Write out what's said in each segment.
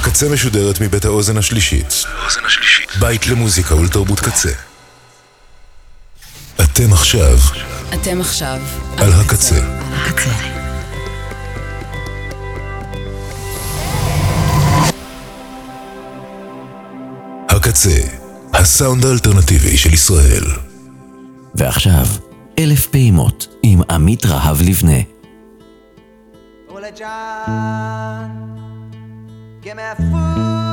הקצה משודרת מבית האוזן השלישית. האוזן השלישית. בית למוזיקה ולתרבות קצה. אתם עכשיו. אתם עכשיו. על הקצה. הקצה. הקצה, הסאונד האלטרנטיבי של ישראל. ועכשיו, אלף פעימות עם עמית רהב לבנה. אולג'אן Give me food.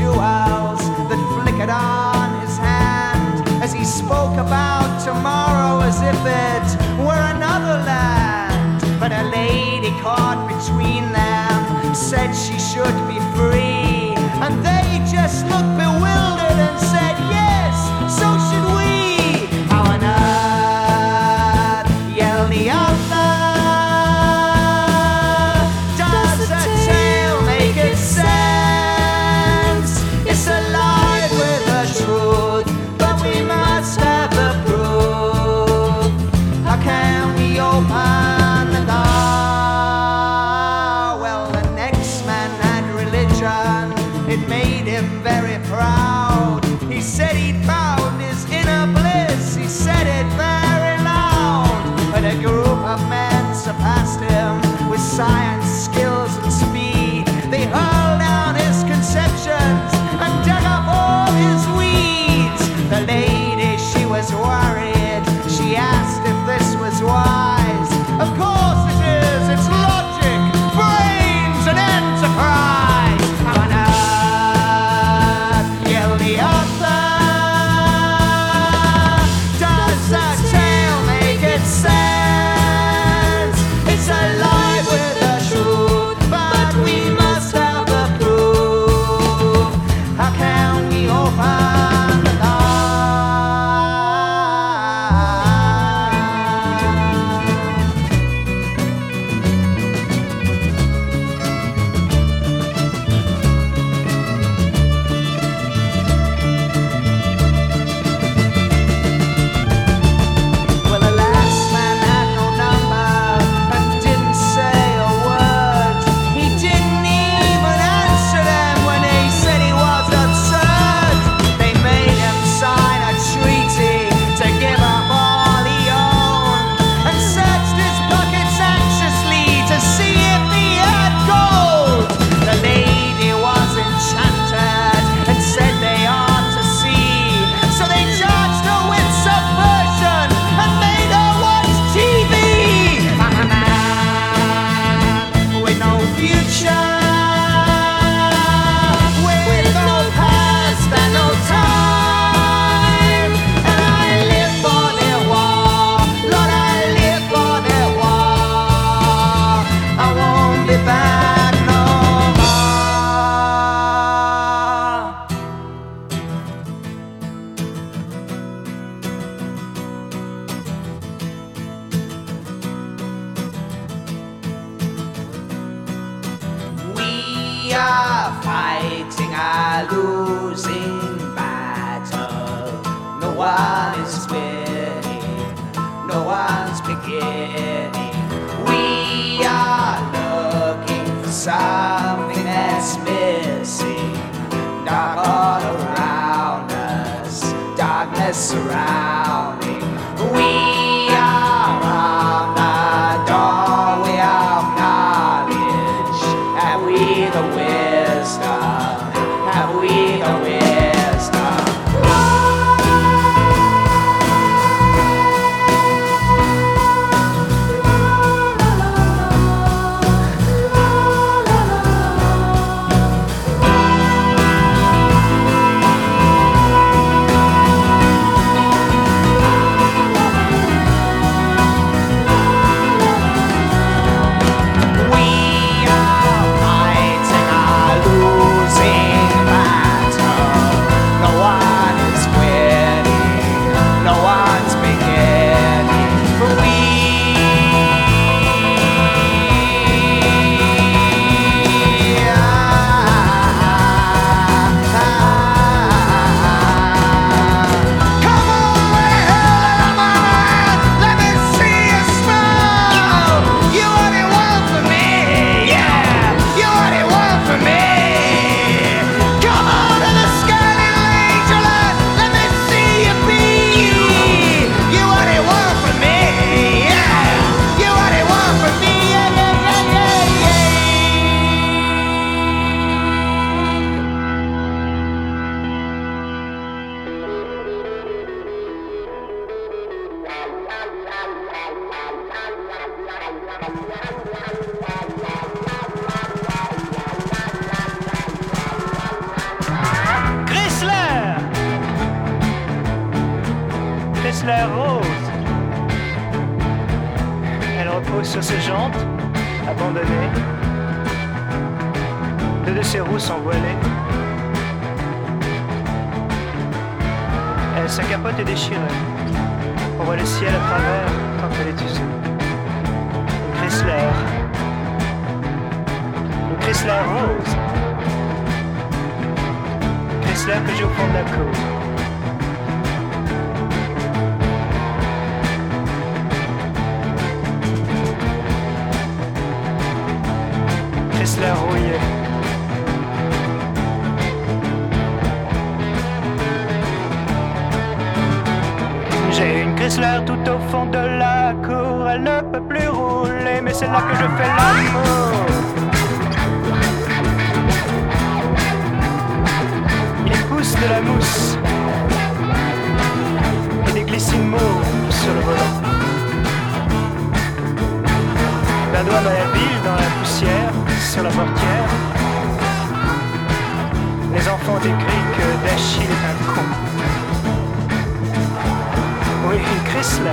jewels that flickered on his hand as he spoke about tomorrow as if it were another land. But a lady caught between them said she should be free, and they just looked bewildered and said, Yes, so Chrysler.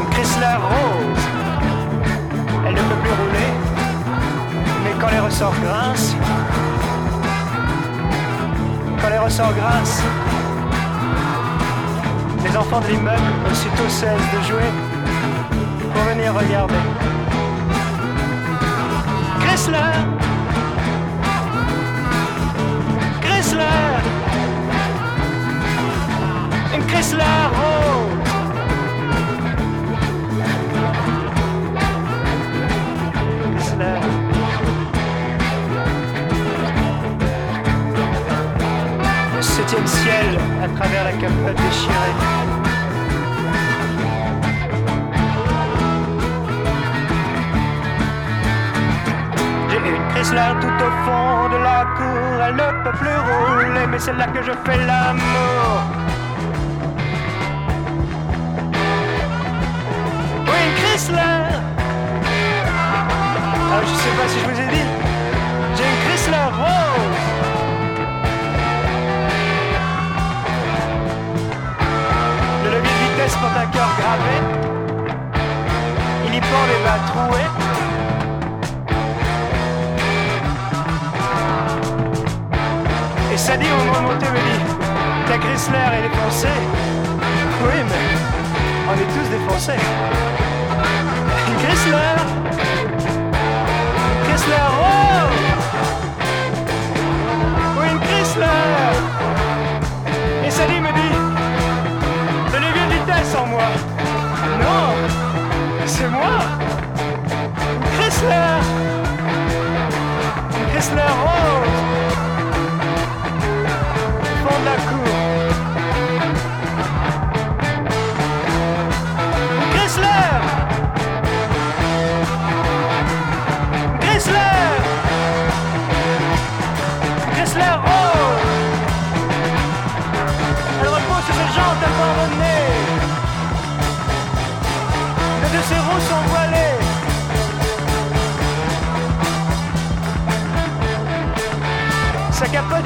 Une Chrysler rose. Elle ne peut plus rouler, mais quand les ressorts grincent, quand les ressorts grincent, les enfants de l'immeuble aussitôt cessent de jouer pour venir regarder. Chrysler Chrysler rose Chrysler Le septième ciel à travers la capote déchirée. Chrysler tout au fond de la cour, elle ne peut plus rouler, mais c'est là que je fais l'amour. Chrysler ah, Je sais pas si je vous ai dit, j'ai une Chrysler rose. Le levier de vitesse porte un cœur gravé, il y pend des bas troués. Et ça dit au moment de monter me dit Ta Chrysler elle est foncée Oui mais on est tous défoncés. Chrysler Chrysler oh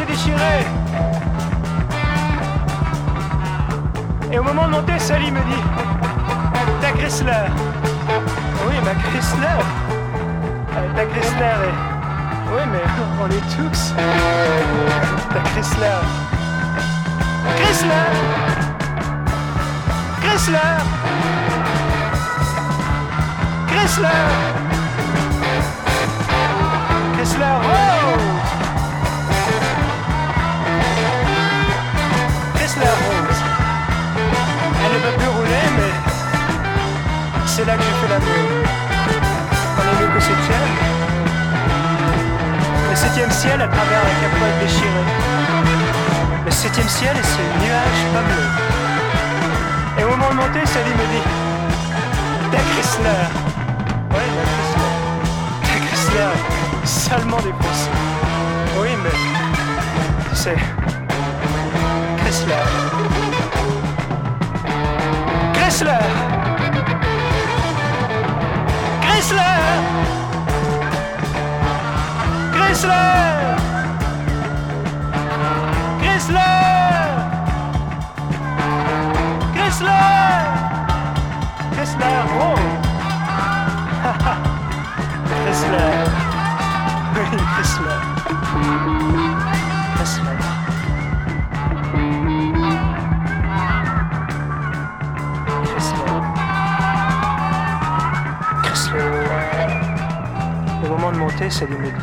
Déchirée. Et au moment de monter, Sally me dit Ta Chrysler Oui, ma Chrysler euh, Ta Chrysler est. Oui, mais on est tous. Ta Chrysler Chrysler Chrysler Chrysler Chrysler Rose Elle ne peut plus rouler, mais c'est là que j'ai fait l'amour. On est mieux qu'au septième. Le septième ciel à travers la capote déchirée. Le septième ciel et ses nuages pas bleus. Et au moment de monter, Sally me dit Ta Chrysler Ouais, ta Chrysler. Ta Chrysler salement. Oui, mais tu sais, Chrysler Chrysler Chrysler Chrysler moment de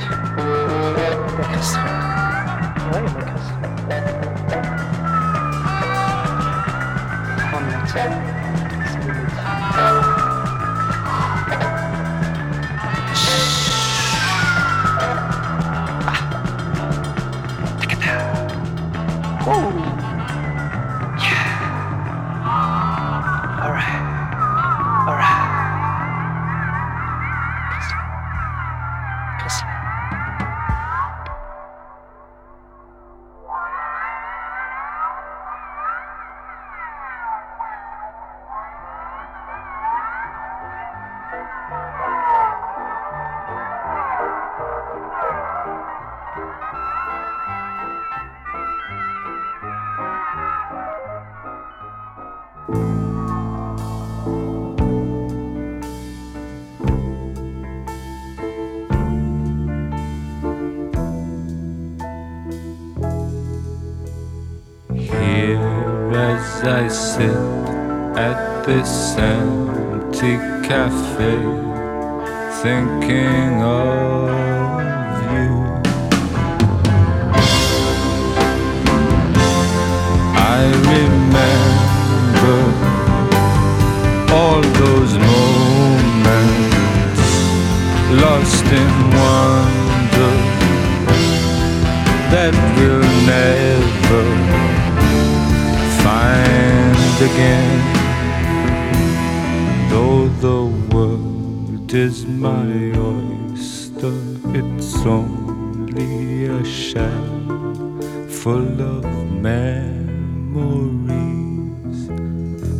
Though the world is my oyster, it's only a shell full of memories.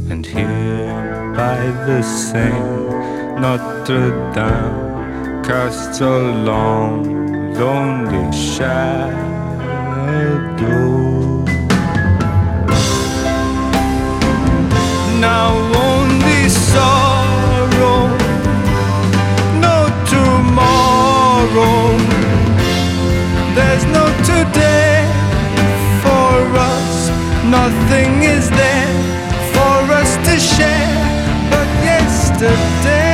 And here by the Seine, Notre Dame casts a long, lonely shadow. Now sorrow, no tomorrow. There's no today for us. Nothing is there for us to share but yesterday.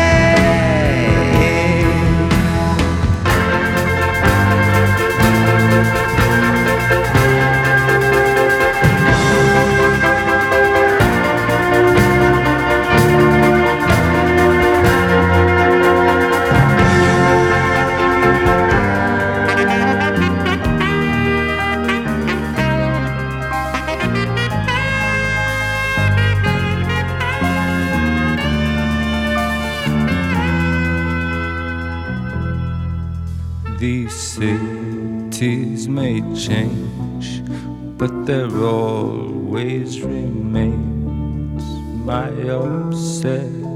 Obsession.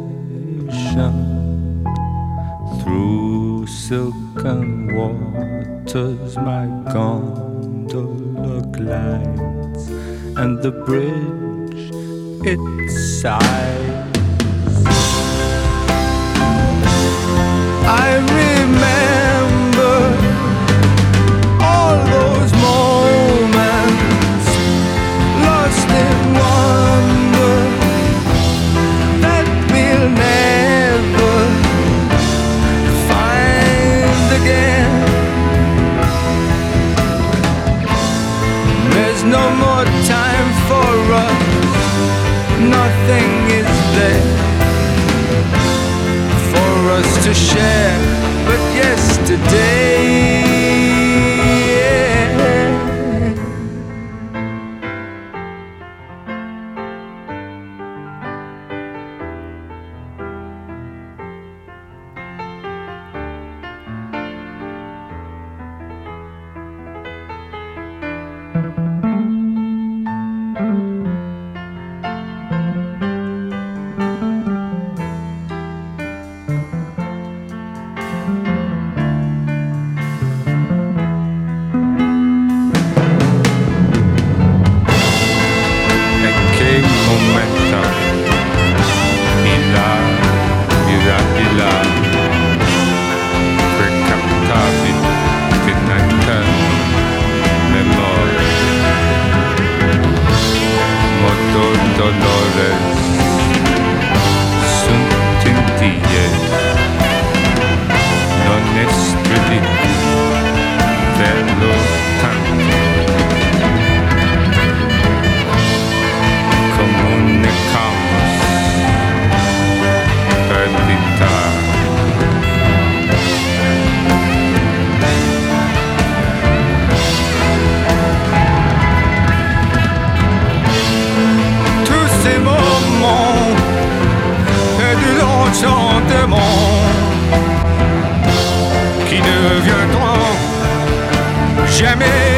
Through silken waters, my gondola glides, and the bridge its sighs. Jamais.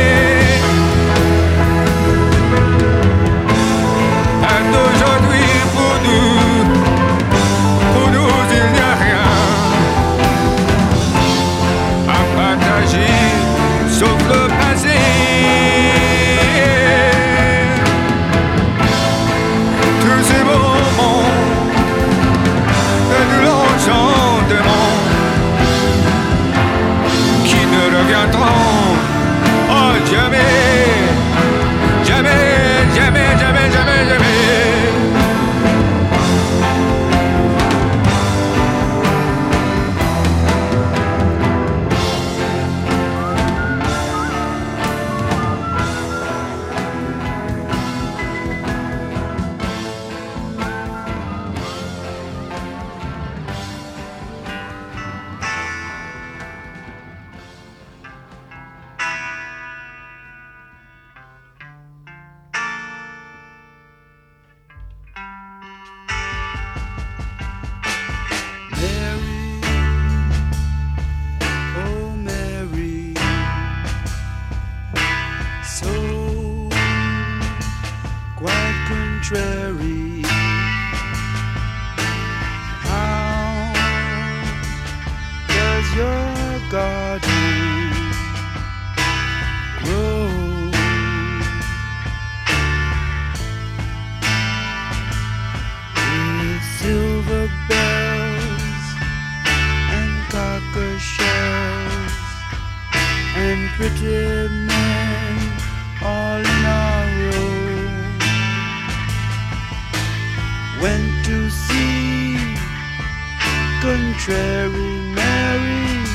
Contrary Mary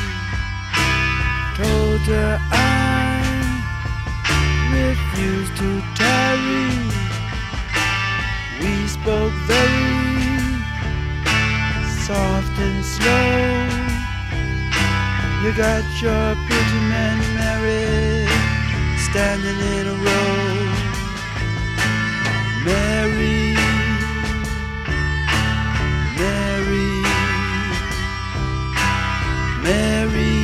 told her I refused to tarry we spoke very soft and slow. You got your pretty men married, standing in a row. Mary, Mary, Mary,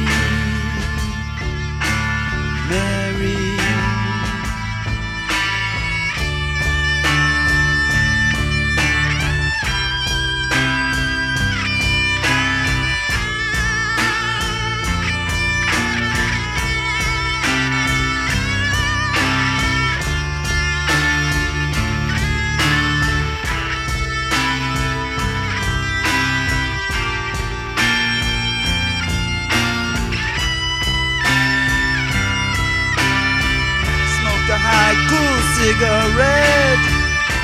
cigarette.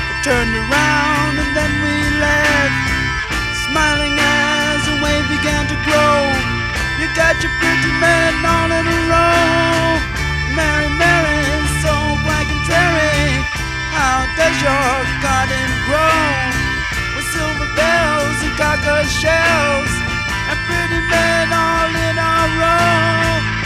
I turned around and then we left, smiling as the wave began to grow. You got your pretty men all in a row. Mary, Mary, so black and cherry. How does your garden grow? With silver bells and cocker shells, and pretty men all in a row.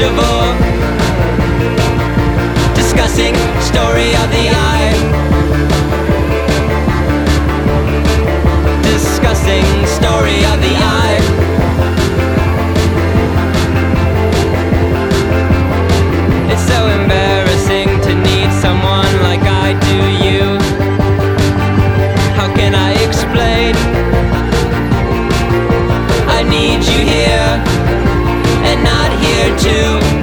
Swedish discussing story of the not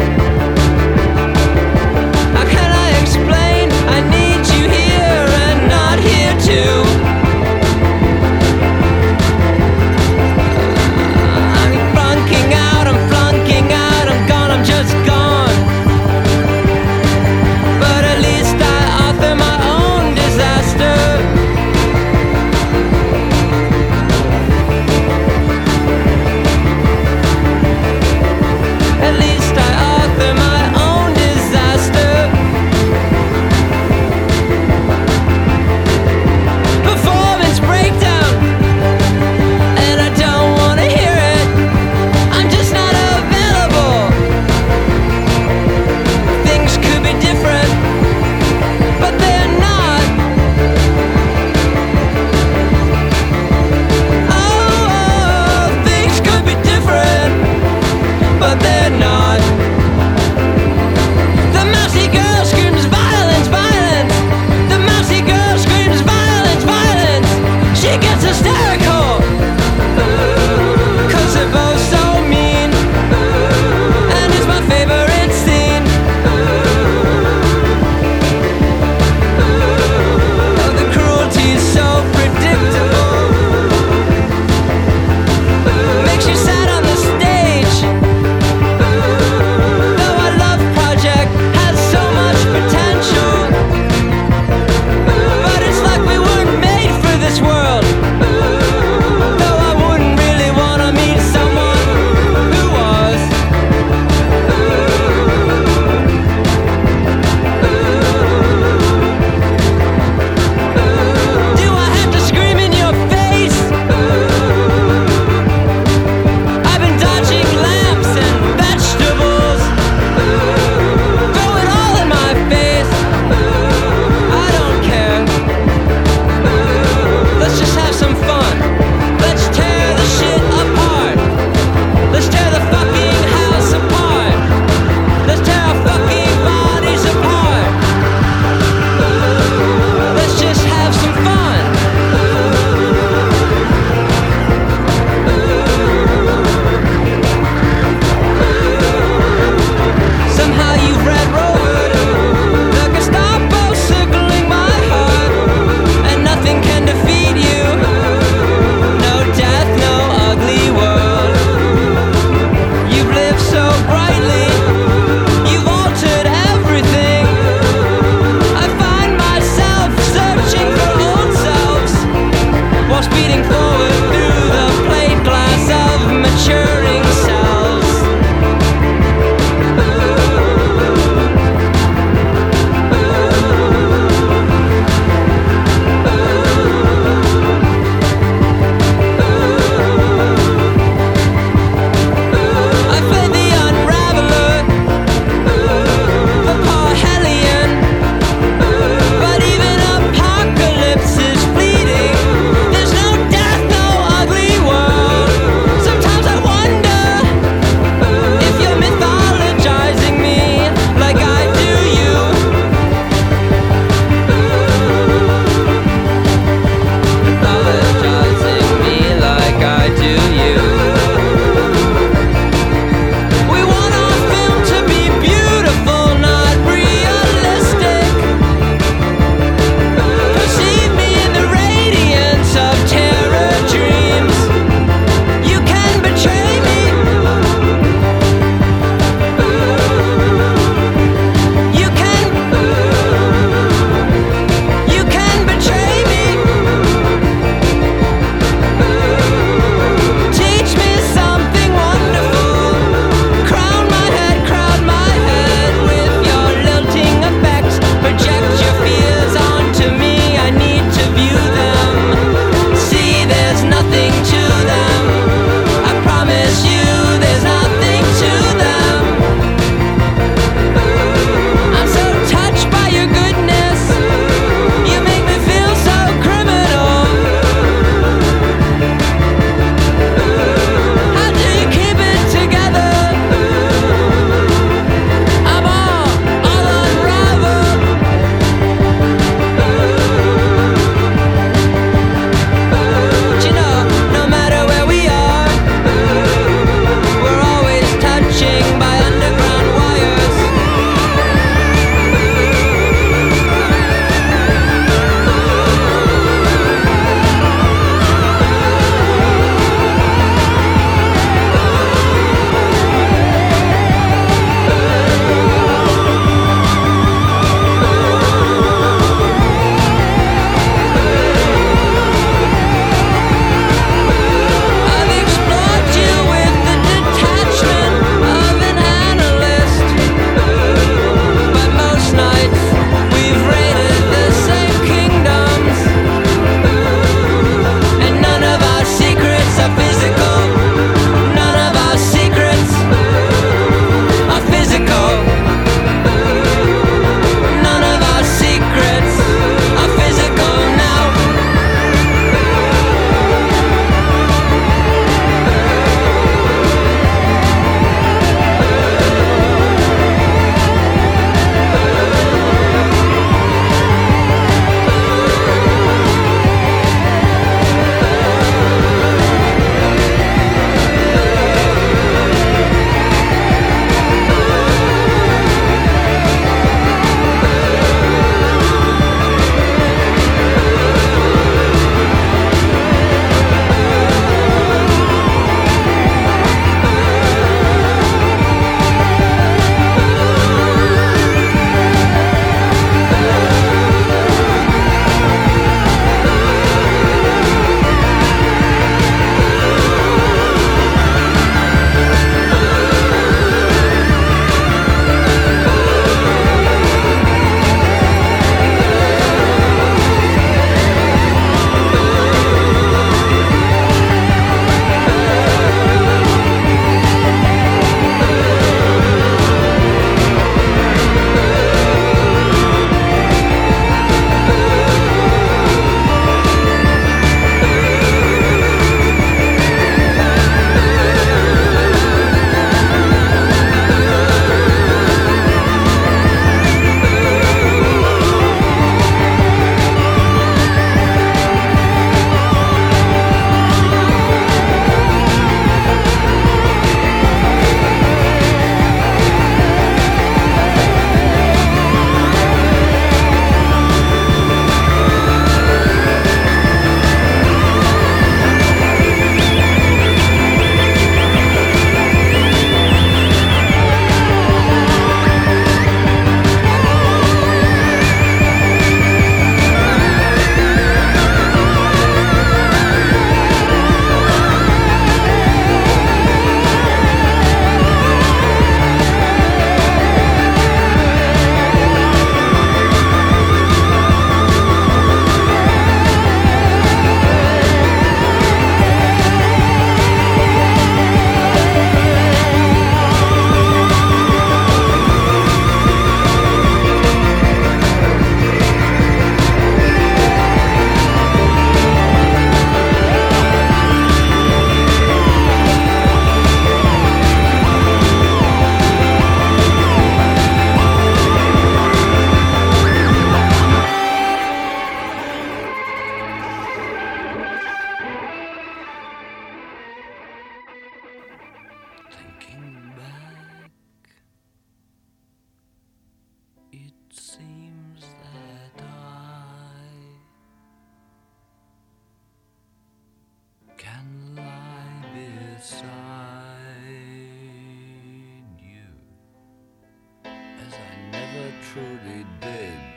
Pretty dead.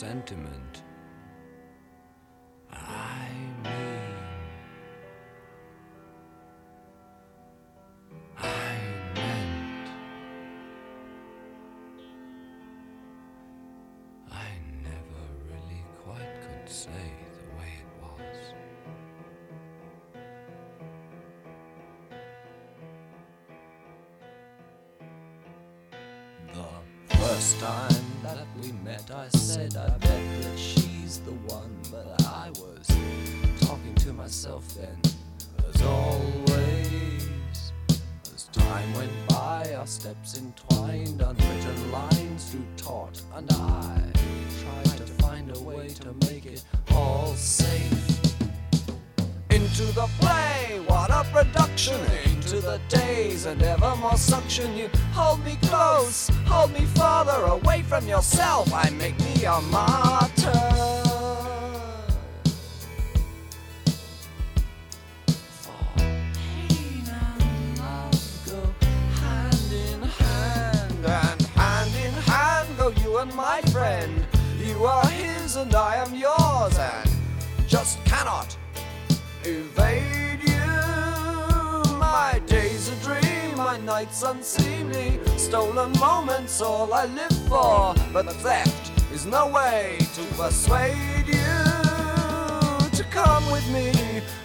Sentiment. I mean, I meant. I never really quite could say the way it was. The first time we met, I said, I bet that she's the one, but I was talking to myself then, as always. As time went by, our steps entwined, unwritten lines grew taut, and I tried to find a way to make Into the play, what a production! Into the days and ever more suction. You hold me close, hold me farther away from yourself. I make me a martyr. Nights unseemly. Stolen moments, all I live for. But theft is no way to persuade you to come with me.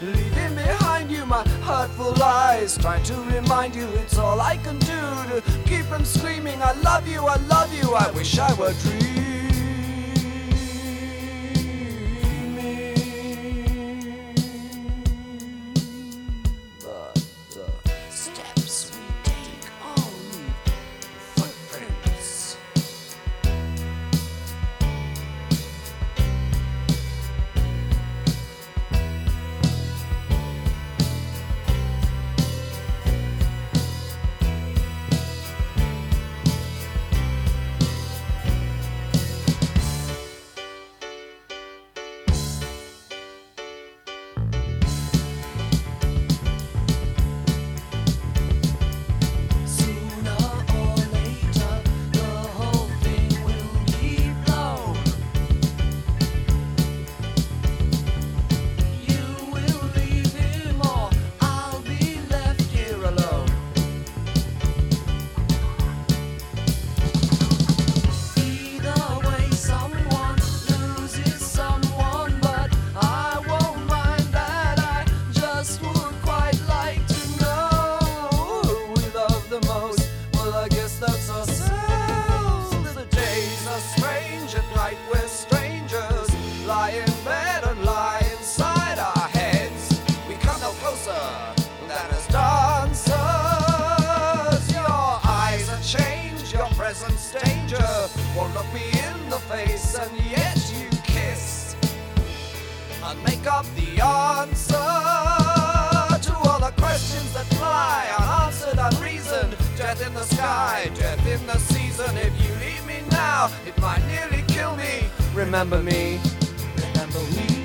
Leaving behind you my hurtful lies. Trying to remind you it's all I can do to keep from screaming, I love you, I love you. I wish I were dreaming. Make up the answer to all the questions that fly unanswered, unreasoned. Death in the sky, death in the season. If you leave me now, it might nearly kill me. Remember me, remember we.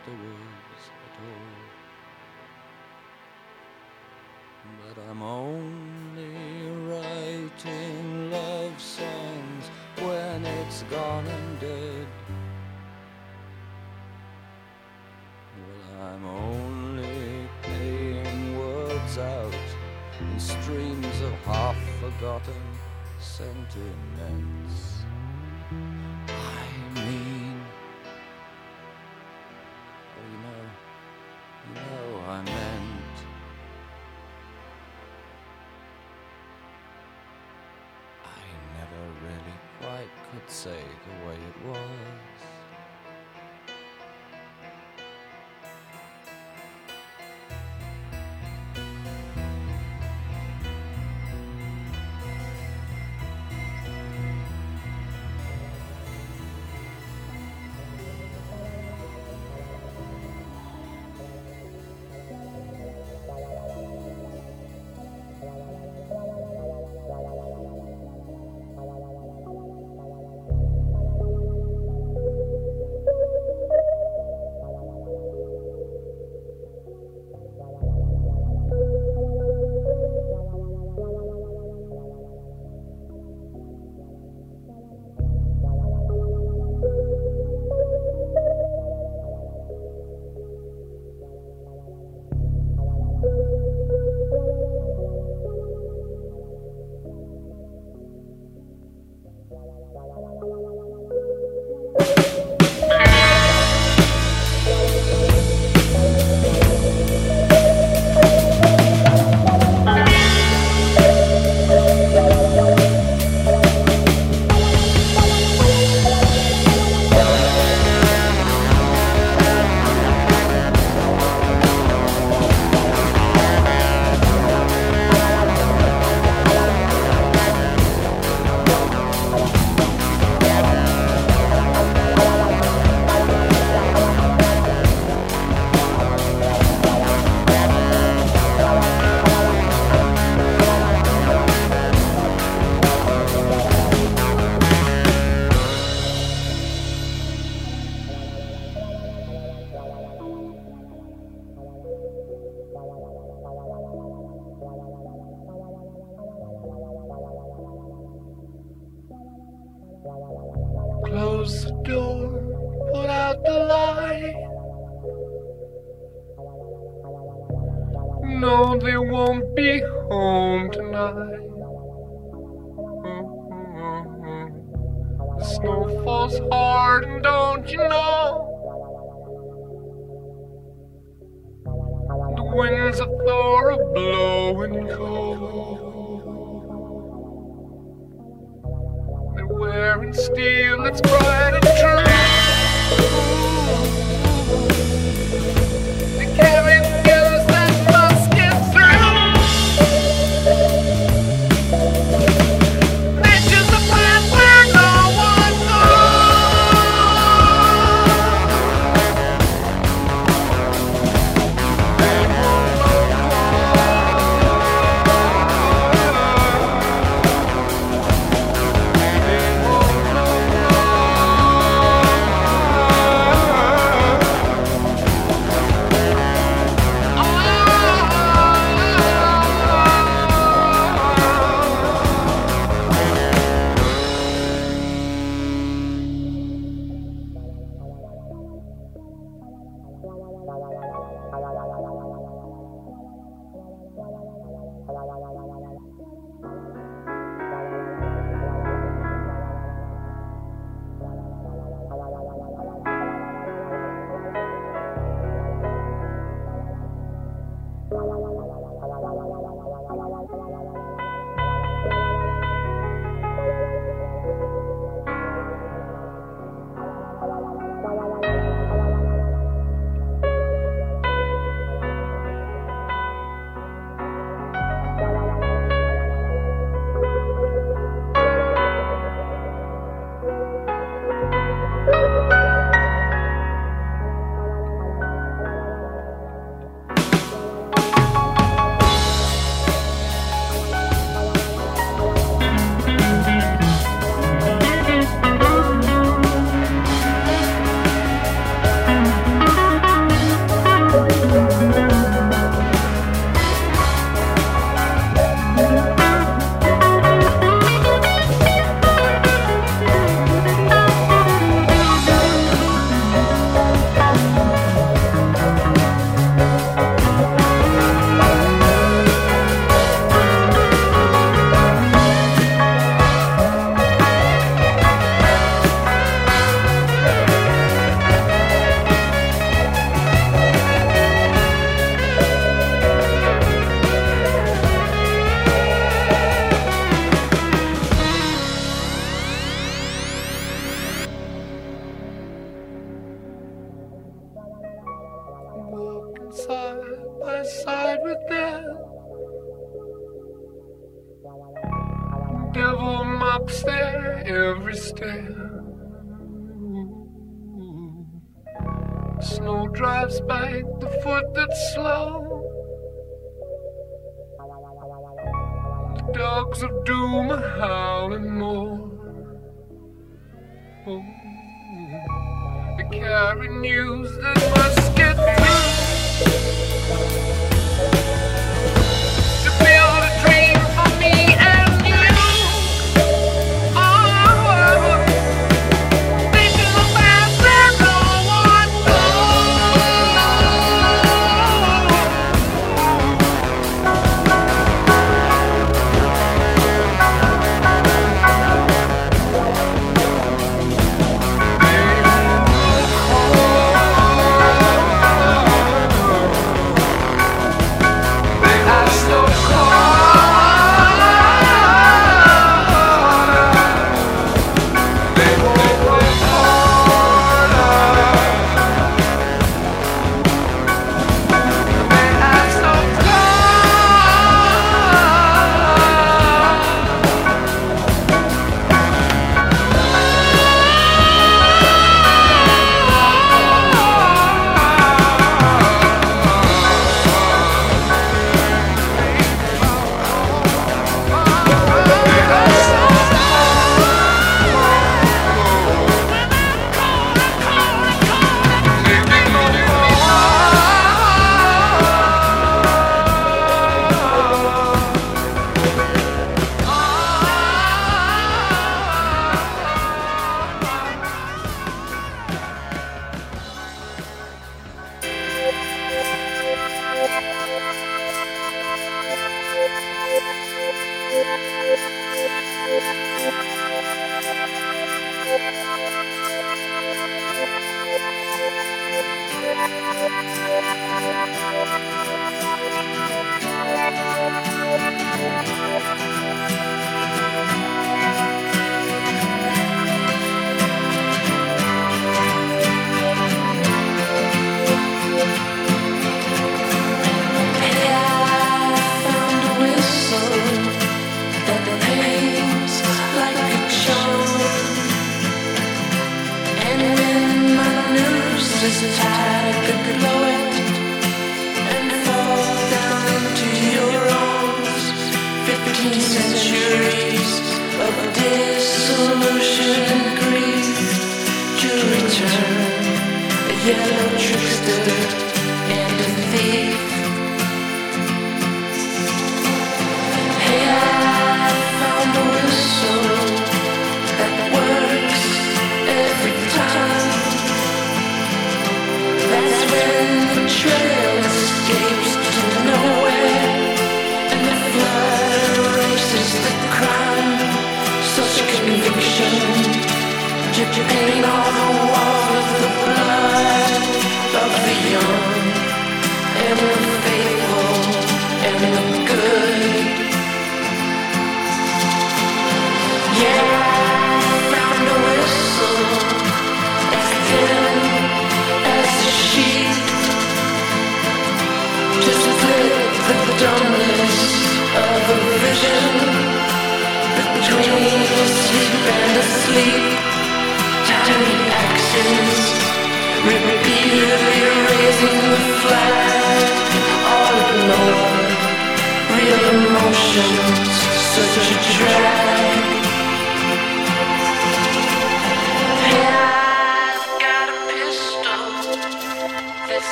Afterwards at all. But I'm only writing love songs when it's gone and dead. Well, I'm only playing words out in streams of half forgotten sentiments. Say the way it was. Door, put out the light. No, they won't be home tonight. The snow falls hard, and don't you know? The winds of Thor are blowing cold. They're steel that's bright and true. Carry guns carry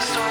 Everything